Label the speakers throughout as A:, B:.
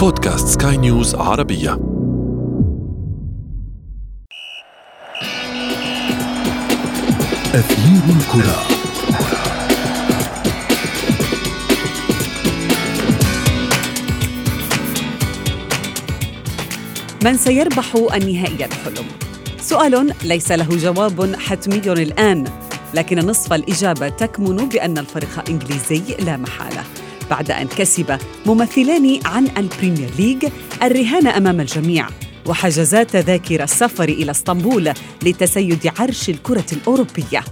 A: بودكاست سكاي نيوز عربية.
B: أثير الكرة.
C: من سيربح النهائي الحلم؟ سؤال ليس له جواب حتمي الآن لكن نصف الإجابة تكمن بأن الفريق الإنجليزي لا محالة. بعد أن كسب ممثلان عن البريمير ليج الرهان أمام الجميع. وحجزا تذاكر السفر إلى اسطنبول لتسيد عرش الكرة الأوروبية.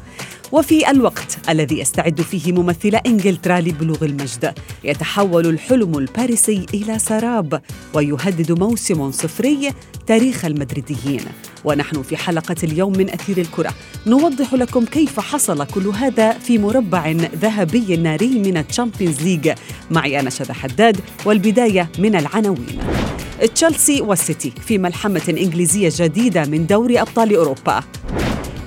C: وفي الوقت الذي يستعد فيه ممثل إنجلترا لبلوغ المجد. يتحول الحلم الباريسي إلى سراب ويهدد موسم صفري تاريخ المدريديين. ونحن في حلقة اليوم من أثير الكرة. نوضح لكم كيف حصل كل هذا في مربع ذهبي ناري من الشامبيونز ليج معي أنا شذى حداد والبداية من العناوين. تشيلسي والسيتي في ملحمة إنجليزية جديدة من دوري أبطال أوروبا.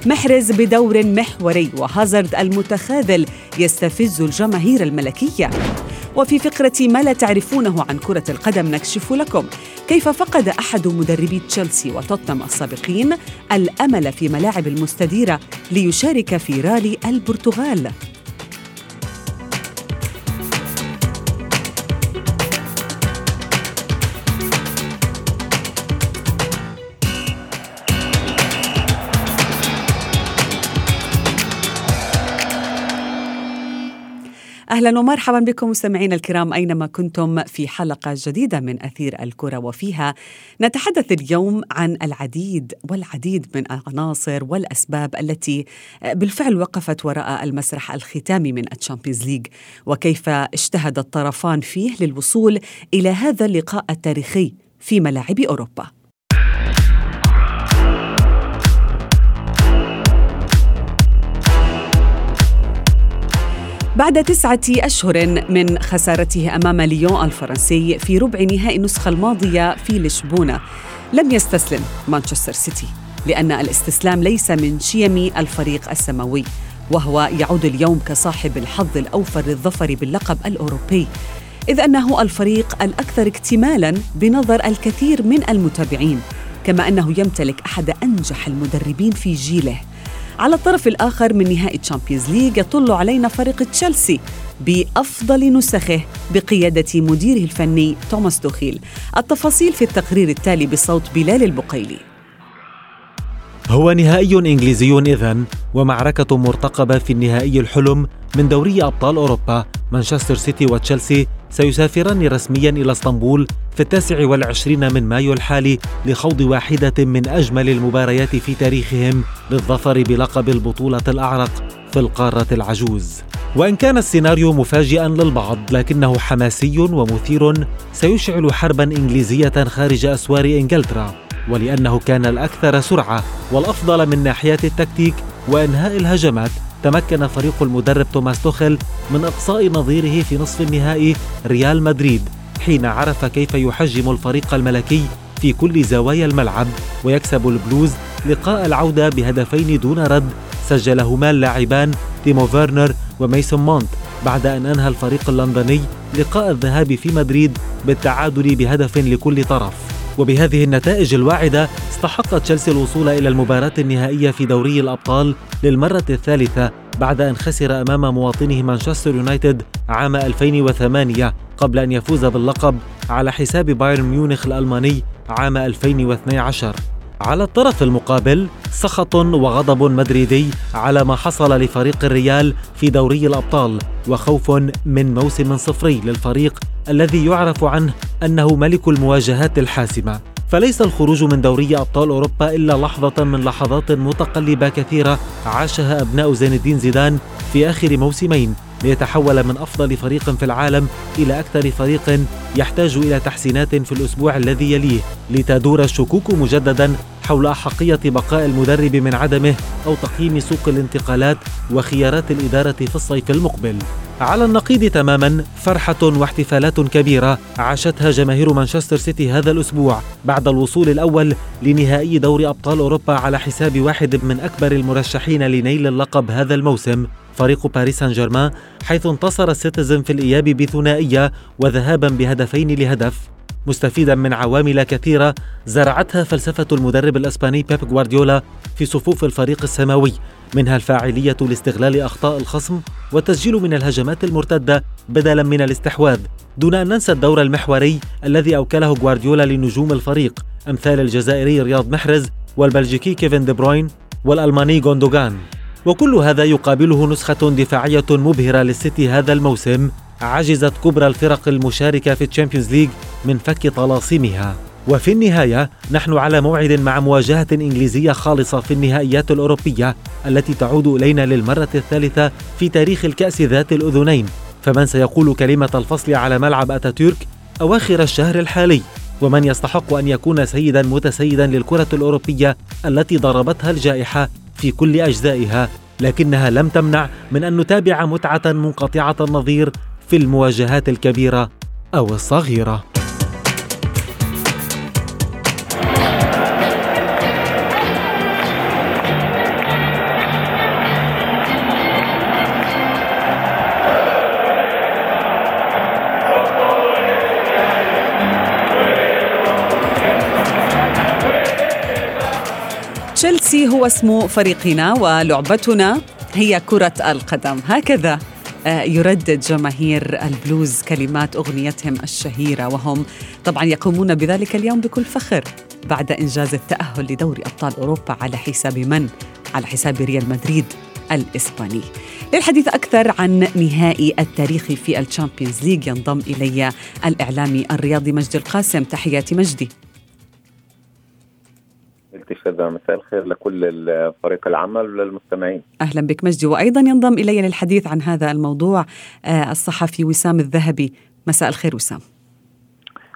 C: محرز بدور محوري وهازارد المتخاذل يستفز الجماهير الملكية. وفي فقرة ما لا تعرفونه عن كرة القدم نكشف لكم كيف فقد أحد مدربي تشيلسي وتوتنهام السابقين الأمل في ملاعب المستديرة ليشارك في رالي البرتغال. أهلا ومرحبا بكم مستمعينا الكرام أينما كنتم في حلقة جديدة من أثير الكرة وفيها نتحدث اليوم عن العديد والعديد من العناصر والأسباب التي بالفعل وقفت وراء المسرح الختامي من الشامبيونز ليج وكيف اجتهد الطرفان فيه للوصول إلى هذا اللقاء التاريخي في ملاعب أوروبا. بعد تسعة أشهر من خسارته أمام ليون الفرنسي في ربع نهائي النسخة الماضية في لشبونة. لم يستسلم مانشستر سيتي لأن الاستسلام ليس من شيم الفريق السماوي وهو يعود اليوم كصاحب الحظ الأوفر للظفر باللقب الأوروبي. إذ أنه الفريق الأكثر اكتمالاً بنظر الكثير من المتابعين كما أنه يمتلك أحد أنجح المدربين في جيله. على الطرف الآخر من نهائي تشامبيونز ليج يطل علينا فريق تشيلسي بأفضل نسخه بقيادة مديره الفني توماس توخيل التفاصيل في التقرير التالي بصوت بلال البقيلي.
D: هو نهائي إنجليزي إذن ومعركة مرتقبة في النهائي الحلم من دوري أبطال أوروبا مانشستر سيتي وتشيلسي سيسافران رسميا إلى اسطنبول في التاسع والعشرين من مايو الحالي لخوض واحدة من أجمل المباريات في تاريخهم للظفر بلقب البطولة الأعرق في القارة العجوز. وإن كان السيناريو مفاجئا للبعض لكنه حماسي ومثير سيشعل حربا إنجليزية خارج أسوار إنجلترا ولأنه كان الأكثر سرعة والأفضل من ناحية التكتيك وإنهاء الهجمات تمكن فريق المدرب توماس توخل من إقصاء نظيره في نصف النهائي ريال مدريد حين عرف كيف يحجم الفريق الملكي في كل زوايا الملعب ويكسب البلوز لقاء العودة بهدفين دون رد سجلهما اللاعبان تيمو فيرنر وميسون ماونت بعد أن أنهى الفريق اللندني لقاء الذهاب في مدريد بالتعادل بهدف لكل طرف. وبهذه النتائج الواعدة استحق تشيلسي الوصول إلى المباراة النهائية في دوري الأبطال للمرة الثالثة بعد أن خسر أمام مواطنه مانشستر يونايتد عام 2008 قبل أن يفوز باللقب على حساب بايرن ميونخ الألماني عام 2012 على الطرف المقابل سخط وغضب مدريدي على ما حصل لفريق الريال في دوري الأبطال وخوف من موسم صفري للفريق الذي يعرف عنه أنه ملك المواجهات الحاسمة. فليس الخروج من دوري أبطال أوروبا إلا لحظة من لحظات متقلبة كثيرة عاشها أبناء زين الدين زيدان في آخر موسمين ليتحول من أفضل فريق في العالم إلى أكثر فريق يحتاج إلى تحسينات في الأسبوع الذي يليه لتدور الشكوك مجددا حول أحقية بقاء المدرب من عدمه أو تقييم سوق الانتقالات وخيارات الإدارة في الصيف المقبل. على النقيض تماما فرحة واحتفالات كبيرة عاشتها جماهير مانشستر سيتي هذا الأسبوع بعد الوصول الأول لنهائي دوري أبطال أوروبا على حساب واحد من أكبر المرشحين لنيل اللقب هذا الموسم. فريق باريس سان جيرمان حيث انتصر السيتيزن في الإياب بثنائية وذهابا بهدفين لهدف. مستفيدا من عوامل كثيرة زرعتها فلسفة المدرب الأسباني بيب غوارديولا في صفوف الفريق السماوي منها الفاعلية لاستغلال أخطاء الخصم والتسجيل من الهجمات المرتدة بدلا من الاستحواذ. دون أن ننسى الدور المحوري الذي أوكله غوارديولا لنجوم الفريق أمثال الجزائري رياض محرز والبلجيكي كيفن دي بروين والألماني غوندوغان. وكل هذا يقابله نسخة دفاعية مبهرة للسيتي هذا الموسم عجزت كبرى الفرق المشاركة في الشامبيونز ليج من فك طلاسمها. وفي النهاية نحن على موعد مع مواجهة إنجليزية خالصة في النهائيات الأوروبية التي تعود إلينا للمرة الثالثة في تاريخ الكأس ذات الأذنين. فمن سيقول كلمة الفصل على ملعب أتاتورك أواخر الشهر الحالي؟ ومن يستحق أن يكون سيدا متسيدا للكرة الأوروبية التي ضربتها الجائحة في كل أجزائها؟ لكنها لم تمنع من أن نتابع متعة منقطعة النظير في المواجهات الكبيرة أو الصغيرة.
C: تشيلسي هو اسم فريقنا ولعبتنا هي كرة القدم. هكذا. يردد جماهير البلوز كلمات أغنيتهم الشهيرة وهم طبعا يقومون بذلك اليوم بكل فخر بعد إنجاز التأهل لدوري أبطال أوروبا على حساب من؟ على حساب ريال مدريد الإسباني. للحديث أكثر عن نهائي التاريخي في الشامبيونز ليج ينضم إلي الإعلامي الرياضي مجدي القاسم تحياتي مجدي.
B: التشهد مساء الخير لكل فريق العمل وللمستمعين.
C: أهلا بك مجدي وأيضا ينضم الي للحديث عن هذا الموضوع آه، الصحفي وسام الذهبي. مساء الخير وسام.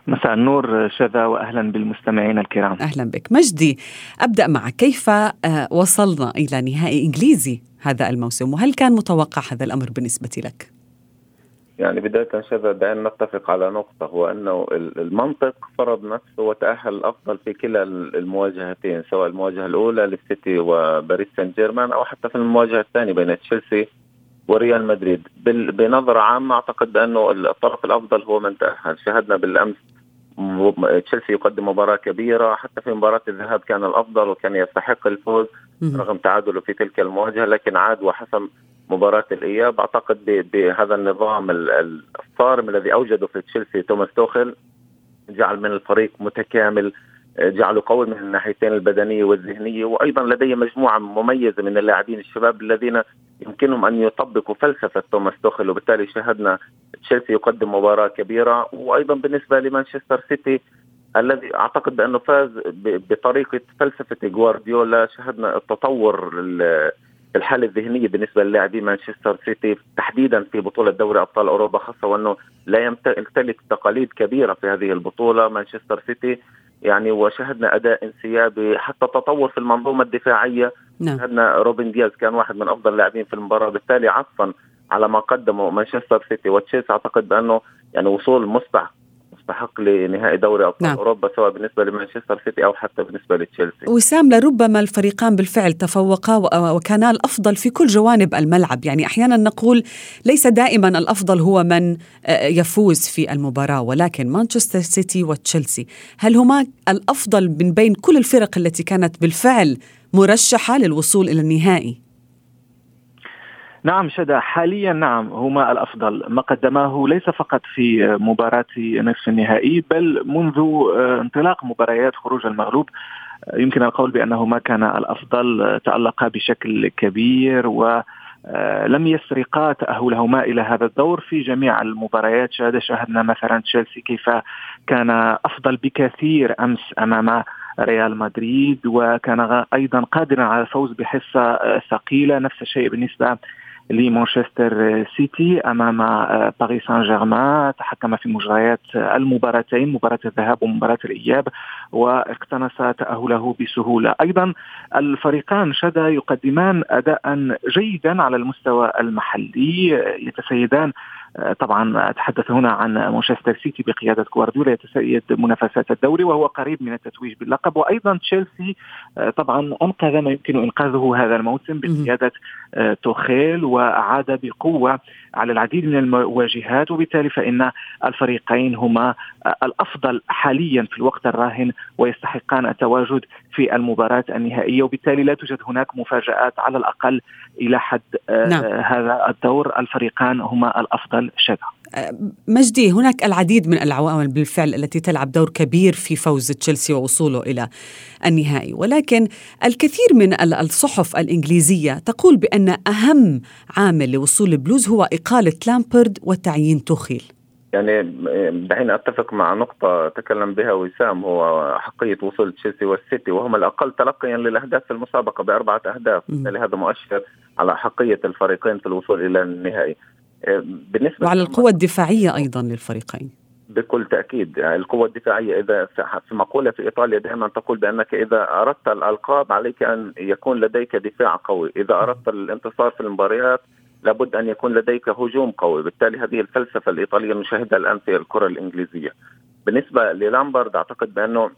E: مساء النور شذا واهلا بالمستمعين الكرام.
C: أهلا بك مجدي أبدأ معك كيف آه، وصلنا إلى نهائي إنجليزي هذا الموسم؟ وهل كان متوقع هذا الأمر بالنسبة لك؟
B: يعني بداية شذا دعنا نتفق على نقطة هو أنه المنطق فرض نفسه وتأهل أفضل في كلا المواجهتين سواء المواجهة الأولى للسيتي وباريس سان جيرمان أو حتى في المواجهة الثانية بين تشيلسي وريال مدريد. بنظرة عامة أعتقد بأنه الطرف الأفضل هو من تأهل. شاهدنا بالأمس تشيلسي يقدم مباراة كبيرة حتى في مباراة الذهاب كان الأفضل وكان يستحق الفوز رغم تعادله في تلك المواجهة لكن عاد وحسم مباراة الإياب. أعتقد بهذا النظام الصارم الذي أوجده في تشيلسي توماس توخل جعل من الفريق متكامل جعله قوي من الناحيتين البدنية والذهنية. وأيضا لديه مجموعة مميزة من اللاعبين الشباب الذين يمكنهم أن يطبقوا فلسفة توماس توخل وبالتالي شاهدنا تشيلسي يقدم مباراة كبيرة. وأيضا بالنسبة لمانشستر سيتي الذي أعتقد بأنه فاز بطريقة فلسفة جوارديولا شاهدنا التطور الحالة الذهنية بالنسبة للاعبي مانشستر سيتي تحديدا في بطولة دوري أبطال أوروبا خاصة وأنه لا يمتلك تقاليد كبيرة في هذه البطولة. مانشستر سيتي يعني وشهدنا أداء انسيابي حتى تطور في المنظومة الدفاعية. نعم. شهدنا روبن دياز كان واحد من أفضل اللاعبين في المباراة بالتالي عطفا على ما قدمه مانشستر سيتي. وتشيلسي أعتقد بأنه يعني وصول مستحق يستحق لنهائي دوري أبطال نعم. أوروبا سواء بالنسبة لمانشستر سيتي أو حتى بالنسبة لتشيلسي.
C: وسام لربما الفريقان بالفعل تفوقا وكانا الافضل في كل جوانب الملعب، يعني أحيانا نقول ليس دائما الأفضل هو من آه، يفوز في المباراة ولكن مانشستر سيتي وتشيلسي، هل هما الأفضل من بين كل الفرق التي كانت بالفعل مرشحة للوصول إلى النهائي؟
E: نعم شدا حاليا نعم هما الأفضل. ما قدماه ليس فقط في مباراة نصف النهائي بل منذ آه، انطلاق مباريات خروج المغلوب آه، يمكن القول بأنه ما كان الأفضل تألق بشكل كبير و آه، لم يسرقا تأهلهما إلى هذا الدور في جميع المباريات. شاهد شاهدنا مثلا تشيلسي كيف كان أفضل بكثير أمس أمام ريال مدريد وكان أيضا قادرا على الفوز بحصة ثقيلة. نفس الشيء بالنسبة لمانشستر سيتي أمام آه، باريس سان جيرمان تحكم في مجريات المباراتين مباراة الذهاب ومباراة الإياب واقتنص تاهله بسهولة. أيضا الفريقان شدا يقدمان اداء جيدا على المستوى المحلي. يتسيدان طبعا أتحدث هنا عن مانشستر سيتي بقيادة جوارديولا يتسيد منافسات الدوري وهو قريب من التتويج باللقب. وأيضا تشيلسي طبعا أنقذ ما يمكن إنقاذه هذا الموسم بقيادة توخيل وعاد بقوة على العديد من المواجهات. وبالتالي فإن الفريقين هما الأفضل حاليا في الوقت الراهن ويستحقان التواجد في المباراة النهائية وبالتالي لا توجد هناك مفاجآت على الأقل إلى حد آه، نعم. هذا الدور. الفريقان هما الأفضل شبه
C: آه، مجدي هناك العديد من العوامل بالفعل التي تلعب دور كبير في فوز تشيلسي ووصوله إلى النهائي. ولكن الكثير من الصحف الإنجليزية تقول بأن أهم عامل لوصول البلوز هو إقالة لامبرد وتعيين توخيل.
B: يعني دعيني أتفق مع نقطة تكلم بها وسام هو حقية وصول تشيلسي والسيتي وهم الأقل تلقيا للأهداف في المسابقة بأربعة أهداف. هذا مؤشر على حقية الفريقين في الوصول إلى النهائي.
C: بالنسبة وعلى القوة الدفاعية أيضا للفريقين.
B: بكل تأكيد. القوة الدفاعية إذا في مقولة في إيطاليا دائما تقول بأنك إذا أردت الألقاب عليك أن يكون لديك دفاع قوي. إذا أردت الانتصار في المباريات لابد أن يكون لديك هجوم قوي، بالتالي هذه الفلسفة الإيطالية نشاهدها الآن في الكرة الإنجليزية. بالنسبة للامبرد أعتقد بأنه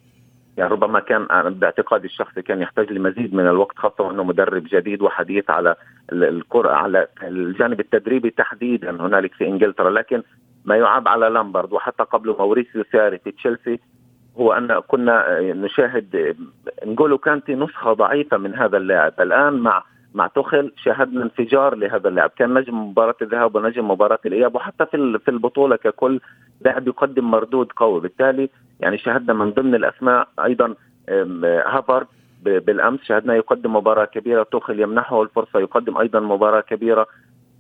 B: يعني ربما كان باعتقادي الشخصي كان يحتاج لمزيد من الوقت خاصة وأنه مدرب جديد وحديث على الكرة على الجانب التدريبي تحديدا هنالك في إنجلترا. لكن ما يعاب على لامبرد وحتى قبله موريسيو سياري في تشيلسي هو أن كنا نشاهد نقولوا كانت نسخة ضعيفة من هذا اللاعب. الآن مع مع توخل شاهدنا انفجار لهذا اللاعب. كان نجم مباراة الذهاب ونجم مباراة الإياب وحتى في في البطولة ككل لاعب يقدم مردود قوي. بالتالي يعني شاهدنا من ضمن الأسماء أيضا هافارد بالأمس شاهدنا يقدم مباراة كبيرة توخل يمنحه الفرصة يقدم أيضا مباراة كبيرة.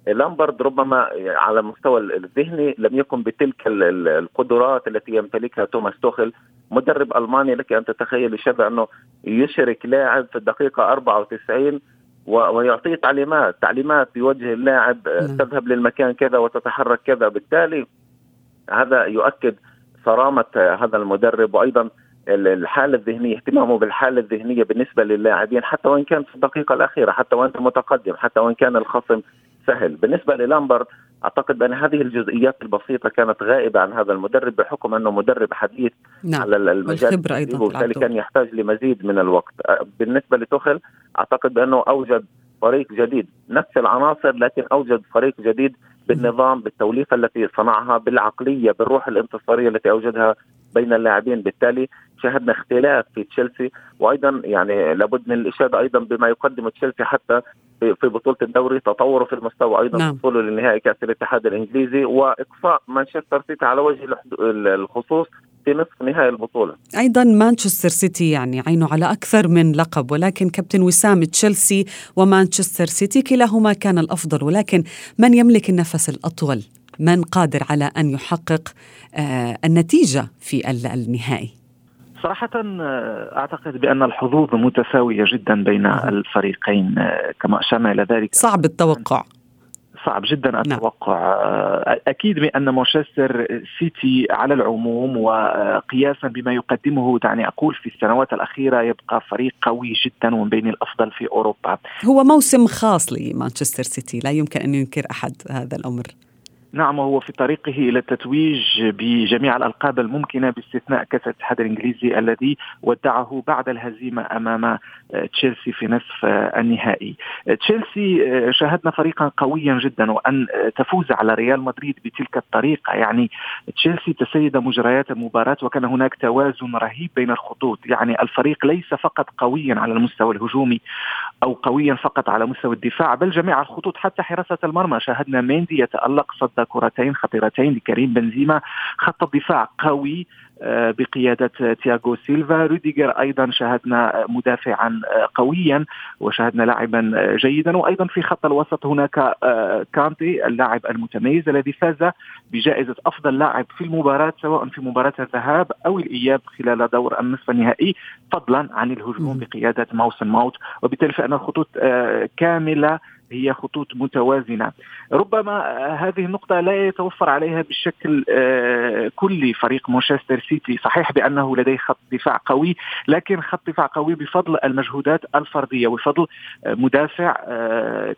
B: لامبرد ربما على المستوى الذهني لم يكن بتلك القدرات التي يمتلكها توماس توخل مدرب ألماني لك أن تتخيل شبه أنه يشرك لاعب في الدقيقة 94 ويعطيه تعليمات تعليمات بوجه اللاعب آه، نعم. تذهب للمكان كذا وتتحرك كذا بالتالي هذا يؤكد صرامة هذا المدرب وأيضا الحالة الذهنية اهتمامه بالحالة الذهنية بالنسبة للاعبين حتى وإن كان في الدقيقة الأخيرة حتى وأنت متقدم حتى وإن كان الخصم سهل بالنسبة للامبرد أعتقد بان هذه الجزئيات البسيطة كانت غائبة عن هذا المدرب بحكم أنه مدرب حديث
C: نعم. على المجال أيضا
B: وبالتالي كان يحتاج لمزيد من الوقت. بالنسبة لتخل أعتقد بانه أوجد فريق جديد. نفس العناصر لكن أوجد فريق جديد بالنظام بالتوليفة التي صنعها بالعقلية بالروح الانتصارية التي أوجدها بين اللاعبين. بالتالي شاهدنا اختلاف في تشيلسي وأيضا يعني لابد من الإشادة أيضا بما يقدمه تشيلسي حتى في بطولة الدوري تطوره في المستوى أيضا نعم. وصوله لنهائي كأس الاتحاد الإنجليزي وإقصاء مانشستر سيتي على وجه الخصوص في نصف نهائي البطولة.
C: أيضا مانشستر سيتي يعني عينه على أكثر من لقب ولكن كابتن وسام تشيلسي ومانشستر سيتي كلاهما كان الأفضل ولكن من يملك النفس الأطول؟ من قادر على أن يحقق آه النتيجة في النهائي؟
E: صراحة آه، أعتقد بأن الحظوظ متساوية جدا بين الفريقين آه، كما أشرنا إلى ذلك
C: صعب التوقع
E: صعب جدا نعم. التوقع نعم. أكيد بأن مانشستر سيتي على العموم وقياسا بما يقدمه دعني أقول في السنوات الأخيرة يبقى فريق قوي جدا ومن بين الأفضل في أوروبا
C: هو موسم خاص لمانشستر سيتي لا يمكن أن ينكر أحد هذا الأمر
E: نعم وهو في طريقه إلى التتويج بجميع الألقاب الممكنة باستثناء كأس الاتحاد الإنجليزي الذي ودعه بعد الهزيمة أمام آه، تشيلسي في نصف آه، النهائي. تشيلسي آه، شاهدنا فريقا قويا جدا وأن تفوز على ريال مدريد بتلك الطريقة. يعني تشيلسي تسيد مجريات المباراة وكان هناك توازن رهيب بين الخطوط. يعني الفريق ليس فقط قويا على المستوى الهجومي أو قويا فقط على مستوى الدفاع بل جميع الخطوط حتى حراسة المرمى. شاهدنا ميندي يتألق صد كرتين خطيرتين لكريم بنزيما خط الدفاع قوي آه، بقيادة تياغو سيلفا. روديجر أيضا شاهدنا مدافعا آه، قويا وشاهدنا لاعبا آه، جيدا. وأيضا في خط الوسط هناك كانتي اللاعب المتميز الذي فاز بجائزة أفضل لاعب في المباراة سواء في مباراة الذهاب أو الإياب خلال دور النصف النهائي فضلا عن الهجوم بقيادة ماوسن ماوت. وبالتالي فإن الخطوط كاملة هي خطوط متوازنة. ربما هذه النقطة لا يتوفر عليها بشكل كلي فريق مانشستر سيتي. صحيح بأنه لديه خط دفاع قوي لكن خط دفاع قوي بفضل المجهودات الفردية وبفضل مدافع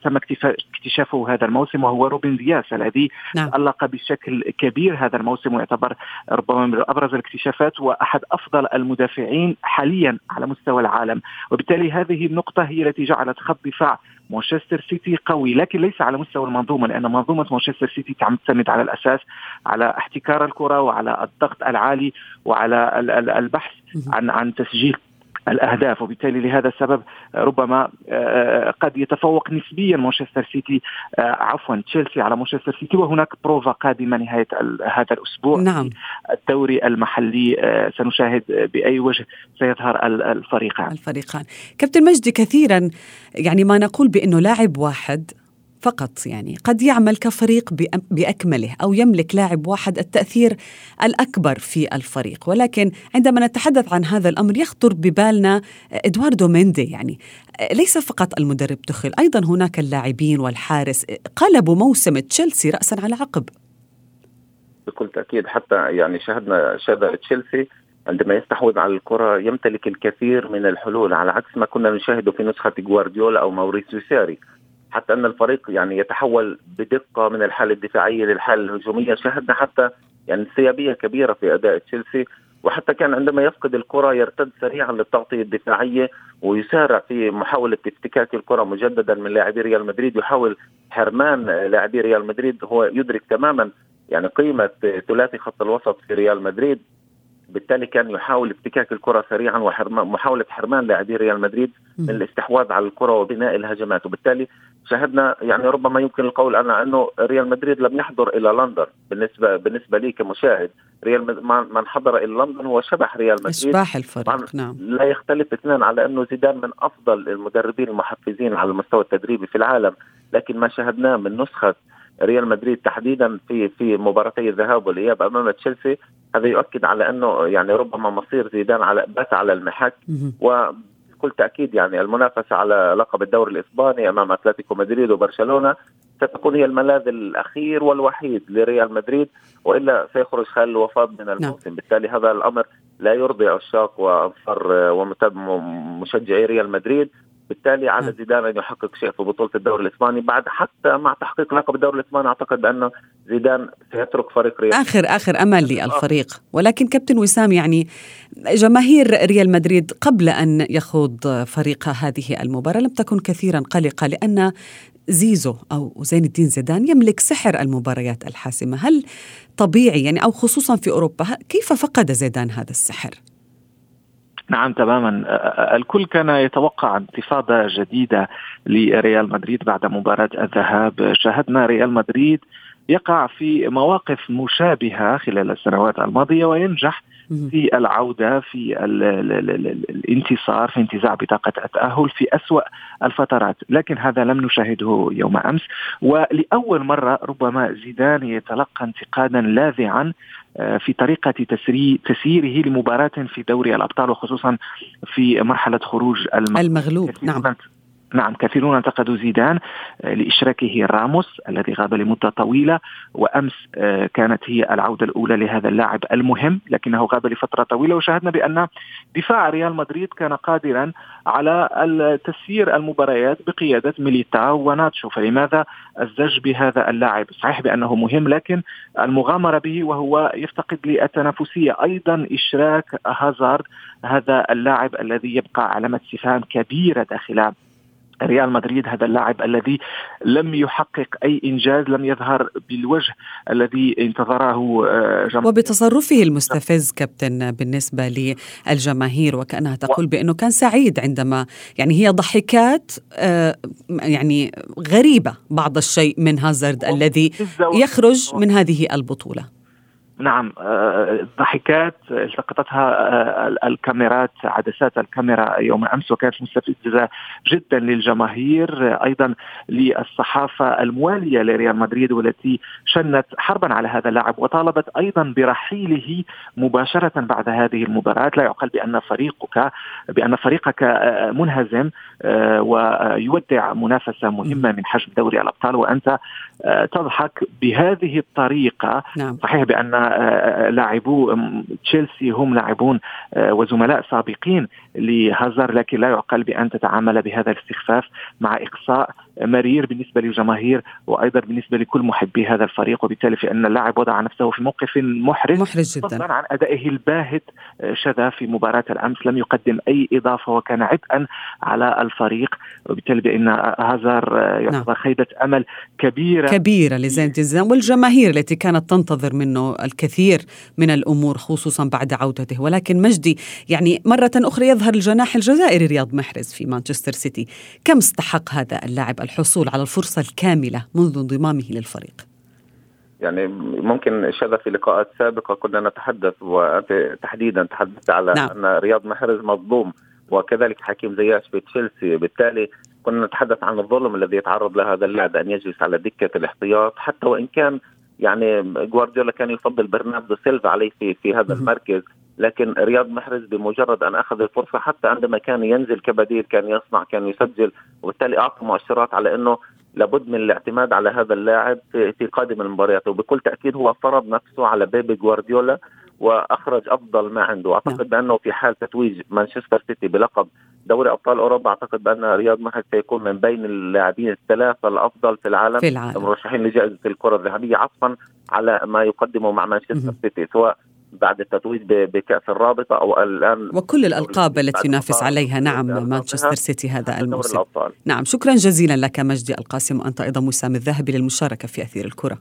E: تم اكتشافه هذا الموسم وهو روبن دياس الذي نعم. تالق بشكل كبير هذا الموسم ويعتبر ربما من أبرز الاكتشافات وأحد أفضل المدافعين حاليا على مستوى العالم. وبالتالي هذه النقطة هي التي جعلت خط دفاع مانشستر سيتي قوي لكن ليس على مستوى المنظومة لأن منظومة مانشستر سيتي تعتمد على الأساس على احتكار الكرة وعلى الضغط العالي وعلى البحث عن عن تسجيل الأهداف وبالتالي لهذا السبب ربما آه، قد يتفوق نسبيا مانشستر سيتي آه، عفوا تشيلسي على مانشستر سيتي وهناك بروفا قادمة نهاية هذا الأسبوع
C: نعم.
E: الدوري المحلي آه، سنشاهد بأي وجه سيظهر الفريقان.
C: الفريقان. كابتن مجدي كثيرا يعني ما نقول بأنه لاعب واحد فقط يعني. قد يعمل كفريق بأكمله أو يملك لاعب واحد التأثير الأكبر في الفريق. ولكن عندما نتحدث عن هذا الأمر يخطر ببالنا إدواردو ميندي يعني. ليس فقط المدرب تخل أيضا هناك اللاعبين والحارس قلبوا موسم تشيلسي راسا على عقب.
B: بكل تأكيد حتى يعني شاهدنا شاهد تشيلسي عندما يستحوذ على الكرة يمتلك الكثير من الحلول على عكس ما كنا نشاهده في نسخة جوارديولا أو موريسيو ساري حتى أن الفريق يعني يتحول بدقة من الحالة الدفاعية للحالة الهجومية. شاهدنا حتى يعني انسيابيه كبيرة في أداء تشيلسي وحتى كان عندما يفقد الكرة يرتد سريعا للتغطية الدفاعية ويسارع في محاولة افتكاك الكرة مجددا من لاعبي ريال مدريد. يحاول حرمان لاعبي ريال مدريد هو يدرك تماما يعني قيمة ثلاثي خط الوسط في ريال مدريد. بالتالي كان يحاول افتكاك الكرة سريعا ومحاولة حرمان لاعبي ريال مدريد من الاستحواذ على الكرة وبناء الهجمات. وبالتالي شاهدنا يعني ربما يمكن القول أنا أنه ريال مدريد لم يحضر إلى لندن بالنسبة بالنسبة لي كمشاهد. ريال من حضر إلى لندن هو شبح ريال مدريد.
C: إشباح الفريق نعم.
B: لا يختلف اثنان على أنه زيدان من أفضل المدربين المحفزين على المستوى التدريبي في العالم. لكن ما شاهدناه من نسخة ريال مدريد تحديدا في في مباراتي الذهاب والإياب أمام تشيلسي هذا يؤكد على أنه يعني ربما مصير زيدان على بات على المحك. وبكل تأكيد يعني المنافسة على لقب الدوري الإسباني أمام أتلتيكو مدريد وبرشلونة ستكون هي الملاذ الأخير والوحيد لريال مدريد وإلا سيخرج خالد الوفاض من نعم. الموسم بالتالي هذا الأمر لا يرضي عشاق وأنصار ومشجعي ريال مدريد بالتالي على نعم. زيدان أن يحقق شيء في بطولة الدوري الإسباني. بعد حتى مع تحقيق لقب الدوري الإسباني أعتقد بانه زيدان سيترك فريق ريال.
C: آخر آخر أمل للفريق. ولكن كابتن وسام يعني جماهير ريال مدريد قبل أن يخوض فريق هذه المباراة لم تكن كثيرا قلقة لأن زيزو أو زين الدين زيدان يملك سحر المباريات الحاسمة. هل طبيعي يعني أو خصوصا في أوروبا كيف فقد زيدان هذا السحر؟
E: نعم تماما. الكل كان يتوقع انتفاضة جديدة لريال مدريد بعد مباراة الذهاب. شاهدنا ريال مدريد يقع في مواقف مشابهة خلال السنوات الماضية وينجح في العودة في الانتصار في انتزاع بطاقة التأهل في أسوأ الفترات. لكن هذا لم نشاهده يوم أمس. ولأول مرة ربما زيدان يتلقى انتقادا لاذعا في طريقة تسييره لمباراة في دوري الأبطال وخصوصا في مرحلة خروج
C: المغلوب. نعم.
E: نعم كثيرون انتقدوا زيدان آه، لإشراكه راموس الذي غاب لمدة طويلة وأمس آه، كانت هي العودة الأولى لهذا اللاعب المهم لكنه غاب لفترة طويلة وشاهدنا بأن دفاع ريال مدريد كان قادرا على تسيير المباريات بقيادة ميليتاو وناتشو. فلماذا الزج بهذا اللاعب؟ صحيح بأنه مهم لكن المغامرة به وهو يفتقد للتنافسية. أيضا إشراك هازارد هذا اللاعب الذي يبقى علامة استفهام كبيرة داخل ريال مدريد هذا اللاعب الذي لم يحقق أي إنجاز لم يظهر بالوجه الذي انتظره
C: آه، جمهور وبتصرفه المستفز كابتن بالنسبة للجماهير وكأنها تقول بأنه كان سعيد عندما يعني هي ضحكات آه، يعني غريبة بعض الشيء من هازارد الذي يخرج من هذه البطولة.
E: نعم ضحكات التقطتها الكاميرات عدسات الكاميرا يوم أمس وكانت مستفزة جدا للجماهير. أيضا للصحافة الموالية لريال مدريد والتي شنت حربا على هذا اللاعب وطالبت أيضا برحيله مباشرة بعد هذه المباراة. لا يعقل بأن فريقك بأن فريقك منهزم ويودع منافسة مهمة من حجم دوري الأبطال وأنت تضحك بهذه الطريقة. نعم. صحيح بأن لاعبو تشيلسي هم لاعبون وزملاء سابقين لهازار لكن لا يعقل بأن تتعامل بهذا الاستخفاف مع إقصاء مرير بالنسبة للجماهير وأيضا بالنسبة لكل محبي هذا الفريق وبالتالي فان اللاعب وضع نفسه في موقف محرج
C: محرج جدا.
E: فضلا عن أدائه الباهت شذا في مباراة الأمس. لم يقدم أي إضافة وكان عبئا على الفريق وبالتالي بأن هازار يعتبر نعم. خيبة أمل كبيرة.
C: كبيرة لزين جدا والجماهير التي كانت تنتظر منه الكثير من الأمور خصوصا بعد عودته. ولكن مجدي يعني مرة أخرى يظهر الجناح الجزائري رياض محرز في مانشستر سيتي. كم استحق هذا اللاعب الحصول على الفرصة الكاملة منذ انضمامه للفريق.
B: يعني ممكن شذا في لقاءات سابقة كنا نتحدث وانت تحديدا تحدثت على نعم. أن رياض محرز مظلوم وكذلك حكيم زياش في تشيلسي. بالتالي كنا نتحدث عن الظلم الذي يتعرض له هذا اللاعب أن يجلس على دكة الاحتياط حتى وإن كان يعني جوارديولا كان يفضل برناردو سيلفا عليه في في هذا المركز. لكن رياض محرز بمجرد أن أخذ الفرصة حتى عندما كان ينزل كبديل كان يصنع كان يسجل وبالتالي أعطى مؤشرات على إنه لابد من الاعتماد على هذا اللاعب في, قادم المباريات. وبكل تأكيد هو فرض نفسه على بيبي جوارديولا وأخرج أفضل ما عنده. أعتقد نعم. بأنه في حال تتويج مانشستر سيتي بلقب دوري أبطال أوروبا أعتقد بأن رياض محرز سيكون من بين اللاعبين الثلاثة الأفضل في العالم
C: في العالم.
B: المرشحين لجائزة الكرة الذهبية عطفا على ما يقدمه مع مانشستر سيتي سواء بعد التتويج بكأس الرابطة أو الآن
C: وكل الألقاب التي ينافس عليها نعم مانشستر سيتي هذا الموسم. نعم شكرا جزيلا لك مجدي القاسم وأنت أيضا مسام الذهبي للمشاركة في أثير الكرة.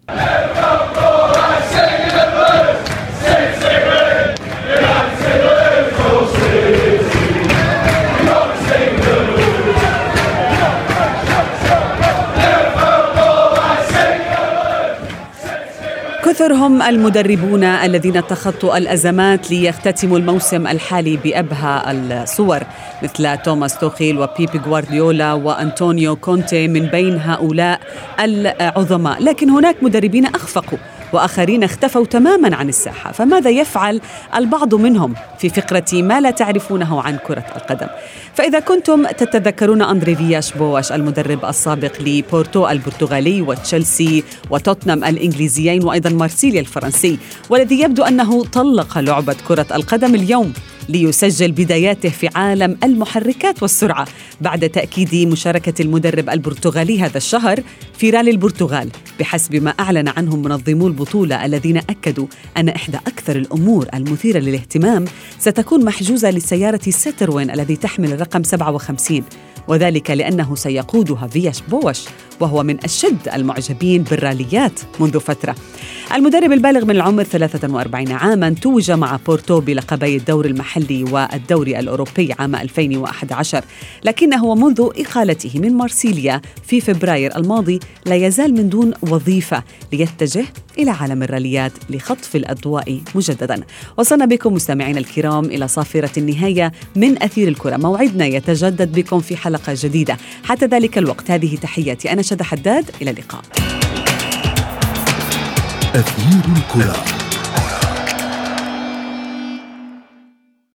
C: كثرهم المدربون الذين تخطوا الأزمات ليختتموا الموسم الحالي بأبهى الصور مثل توماس توخيل وبيبي غوارديولا وأنطونيو كونتي من بين هؤلاء العظماء. لكن هناك مدربين أخفقوا وآخرين اختفوا تماما عن الساحة. فماذا يفعل البعض منهم في فقرة ما لا تعرفونه عن كرة القدم؟ فإذا كنتم تتذكرون أندري فياش بواش المدرب السابق لبورتو البرتغالي وتشيلسي وتوتنهام الإنجليزيين وأيضا مارسيليا الفرنسي والذي يبدو أنه طلق لعبة كرة القدم اليوم. ليسجل بداياته في عالم المحركات والسرعة بعد تأكيد مشاركة المدرب البرتغالي هذا الشهر في رالي البرتغال بحسب ما أعلن عنه منظمو البطولة الذين أكدوا أن إحدى أكثر الأمور المثيرة للاهتمام ستكون محجوزة لسيارة سيتروين الذي تحمل الرقم 57 وذلك لأنه سيقودها فياش بوش وهو من أشد المعجبين بالراليات منذ فترة. المدرب البالغ من العمر 43 عاما توج مع بورتو بلقبي الدور المحلي والدوري الأوروبي عام 2011 لكنه منذ إقالته من مارسيليا في فبراير الماضي لا يزال من دون وظيفة ليتجه إلى عالم الراليات لخطف الأضواء مجددا. وصلنا بكم مستمعينا الكرام إلى صافرة النهاية من أثير الكرة. موعدنا يتجدد بكم في حلقة جديدة. حتى ذلك الوقت هذه تحياتي. أنا شد حداد. إلى اللقاء. أثير الكرة.